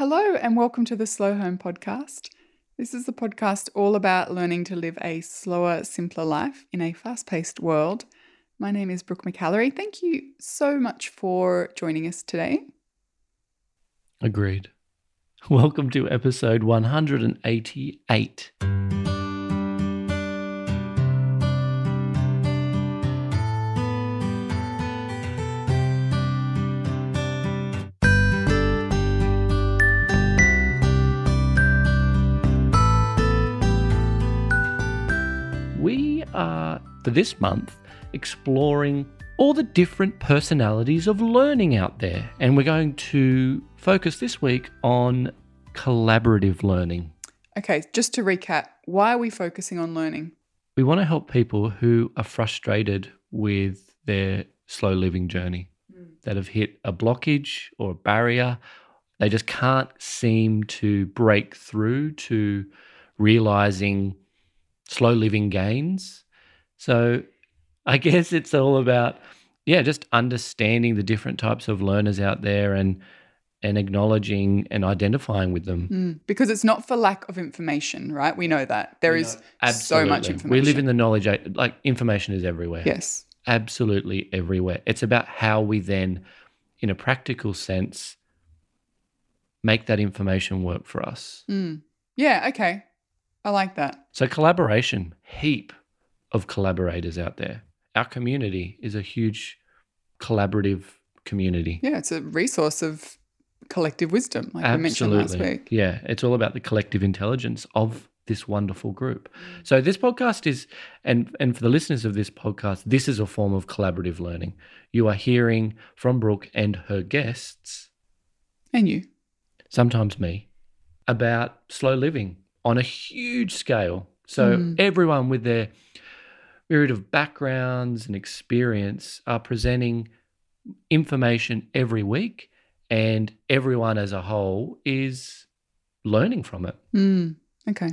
Hello, and welcome to the Slow Home Podcast. This is the podcast all about learning to live a slower, simpler life in a fast paced world. My name is Brooke McAlary. Thank you so much for joining us today. Agreed. Welcome to episode 188. Are, for this month, exploring all the different personalities of learning out there. And we're going to focus this week on collaborative learning. Okay, just to recap, why are we focusing on learning? We want to help people who are frustrated with their slow living journey, hmm. that have hit a blockage or a barrier. They just can't seem to break through to realizing slow living gains. So I guess it's all about, yeah, just understanding the different types of learners out there and and acknowledging and identifying with them. Mm, because it's not for lack of information, right? We know that. there is so much information. We live in the knowledge age, like information is everywhere. Yes. Absolutely everywhere. It's about how we then, in a practical sense, make that information work for us. Mm. Yeah, okay. I like that. So collaboration, heap of collaborators out there. Our community is a huge collaborative community. Yeah, it's a resource of collective wisdom, like we mentioned last week. Yeah, it's all about the collective intelligence of this wonderful group. Mm. So this podcast is and and for the listeners of this podcast, this is a form of collaborative learning. You are hearing from Brooke and her guests, And you. sometimes me, about slow living on a huge scale. So Mm. everyone with their myriad of backgrounds and experience are presenting information every week and everyone as a whole is learning from it. Mm. Okay.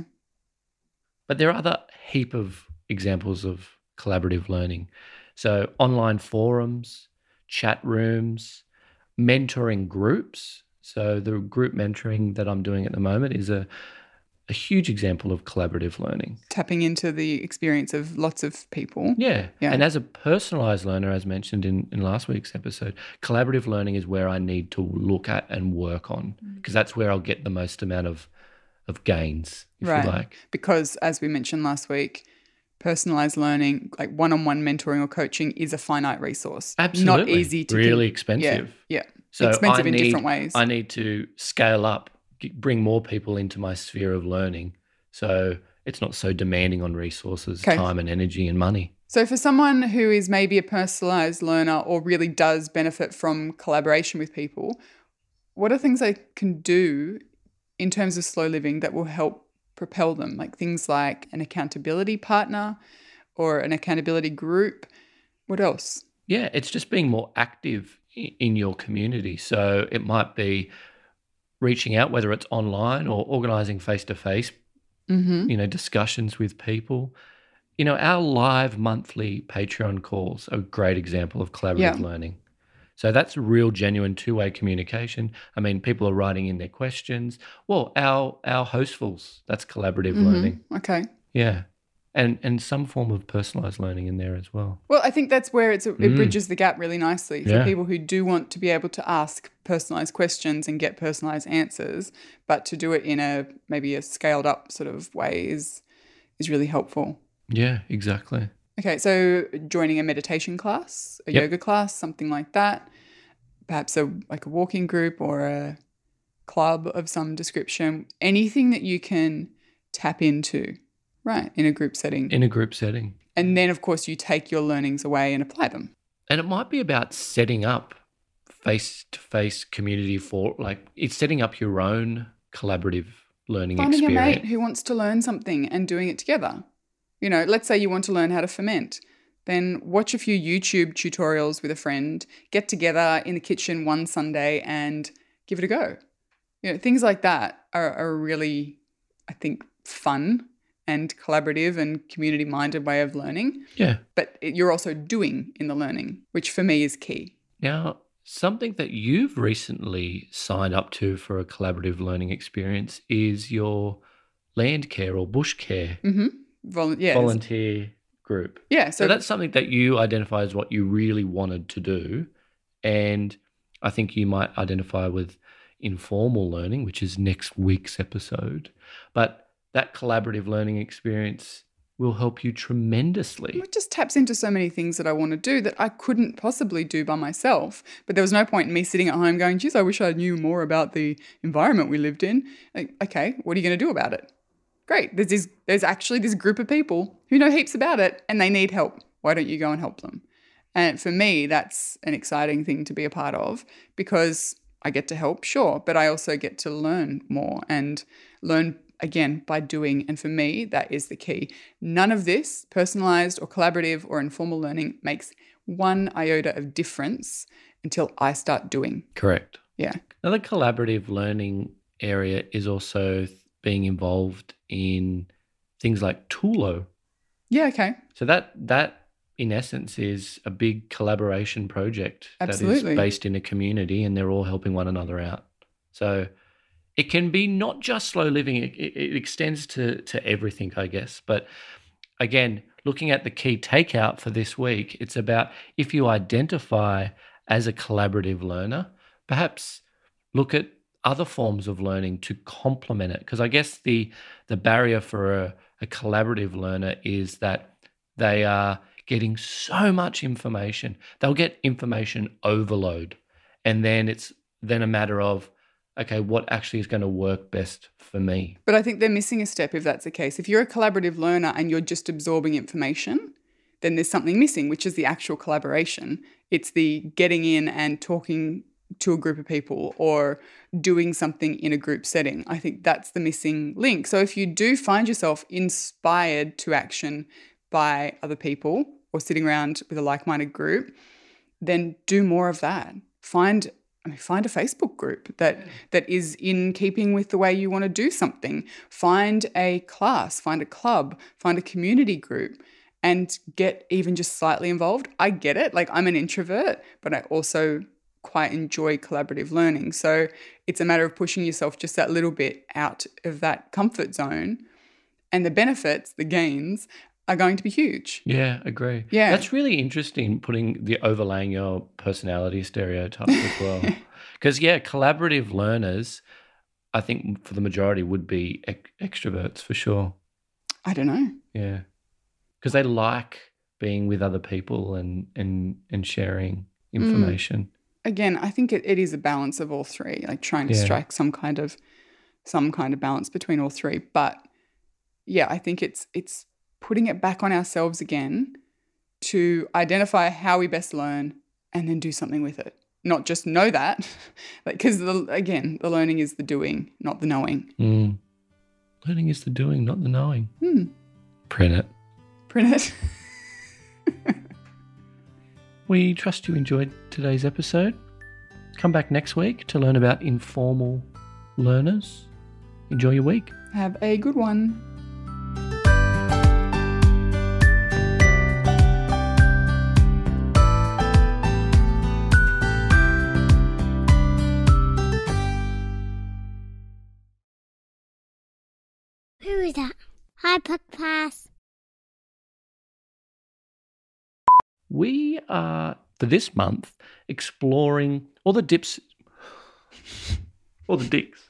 But there are other heap of examples of collaborative learning. So online forums, chat rooms, mentoring groups. So the group mentoring that I'm doing at the moment is a a huge example of collaborative learning. Tapping into the experience of lots of people. Yeah. Yeah. And as a personalized learner, as mentioned in, in last week's episode, collaborative learning is where I need to look at and work on mm. because that's where I'll get the most amount of of gains, if Right. you like. Because as we mentioned last week, personalized learning, like one on one mentoring or coaching, is a finite resource. Absolutely. Not easy to really expensive. Yeah. So Expensive I in need, different ways. I need to scale up, bring more people into my sphere of learning. So it's not so demanding on resources, Okay. time and energy and money. So, for someone who is maybe a personalized learner or really does benefit from collaboration with people, what are things they can do in terms of slow living that will help propel them? Like things like an accountability partner or an accountability group. What else? Yeah, it's just being more active in your community. So it might be reaching out, whether it's online or organizing face to face, you know, discussions with people. You know, our live monthly Patreon calls are a great example of collaborative Yeah. learning. So that's real, genuine two-way communication. I mean, people are writing in their questions. Well, our our hostfuls, that's collaborative Mm-hmm. learning. Okay. Yeah, and and some form of personalized learning in there as well. Well, I think that's where it's it Mm. bridges the gap really nicely for Yeah. people who do want to be able to ask personalized questions and get personalized answers, but to do it in a maybe a scaled up sort of way is is really helpful. Yeah, exactly. Okay, so joining a meditation class, a Yep. yoga class, something like that, perhaps a like a walking group or a club of some description, anything that you can tap into, right, in a group setting. In a group setting. and then of course you take your learnings away and apply them. And it might be about setting up face to face community for like it's setting up your own collaborative learning Finding a mate who wants to learn something and doing it together. You know, let's say you want to learn how to ferment. Then watch a few YouTube tutorials with a friend, get together in the kitchen one Sunday and give it a go. You know, things like that are, are really, I think, fun and collaborative and community minded way of learning. Yeah. But you're also doing in the learning, which for me is key. Now, Something that you've recently signed up to for a collaborative learning experience is your land care or bush care Mm-hmm. Vol- yeah. volunteer group. yeah. So So, that's something that you identify as what you really wanted to do. And I think you might identify with informal learning, which is next week's episode. But that collaborative learning experience will help you tremendously. it just taps into so many things that I want to do that I couldn't possibly do by myself. But there was no point in me sitting at home going, geez, I wish I knew more about the environment we lived in. Like, okay, what are you going to do about it? Great. There's this, there's actually this group of people who know heaps about it and they need help. Why don't you go and help them? And for me, that's an exciting thing to be a part of because I get to help, sure, but I also get to learn more and learn again by doing. And for me, that is the key. None of this, personalized or collaborative or informal learning, makes one iota of difference until I start doing. Correct. Yeah. Another collaborative learning area is also being involved in things like Tulo. Yeah, okay. So that that in essence is a big collaboration project that Absolutely. is based in a community and they're all helping one another out. So it can be not just slow living, it, it extends to, to everything, I guess. But again, looking at the key takeout for this week, it's about if you identify as a collaborative learner, perhaps look at other forms of learning to complement it. Because I guess the the barrier for a, a collaborative learner is that they are getting so much information. They'll get information overload. And then it's then a matter of, okay, what actually is going to work best for me? But I think they're missing a step if that's the case. If you're a collaborative learner and you're just absorbing information, then there's something missing, which is the actual collaboration. It's the getting in and talking to a group of people or doing something in a group setting. I think that's the missing link. So if you do find yourself inspired to action by other people or sitting around with a like-minded group, then do more of that. Find find a Facebook group that that is in keeping with the way you want to do something. Find a class, find a club, find a community group, and get even just slightly involved. I get it. Like I'm an introvert, but I also quite enjoy collaborative learning. So it's a matter of pushing yourself just that little bit out of that comfort zone. And the benefits, the gains, are going to be huge. Yeah, agree. Yeah. That's really interesting putting the overlaying your personality stereotypes as well. Because, yeah, collaborative learners, I think for the majority would be ex- extroverts for sure. I don't know. Yeah. Because they like being with other people and, and, and sharing Mm. information. again, I think it, it is a balance of all three, like trying to Yeah. strike some kind of some kind of balance between all three. But yeah, I think it's it's putting it back on ourselves again to identify how we best learn and then do something with it. Not just know that, because the, again, the learning is the doing, not the knowing. Mm. Learning is the doing, not the knowing. Hmm. Print it. Print it. We trust you enjoyed today's episode. Come back next week to learn about informal learners. Enjoy your week. Have a good one. Is that? Hi, podcast. We are, for this month, exploring all the dips, all the dicks.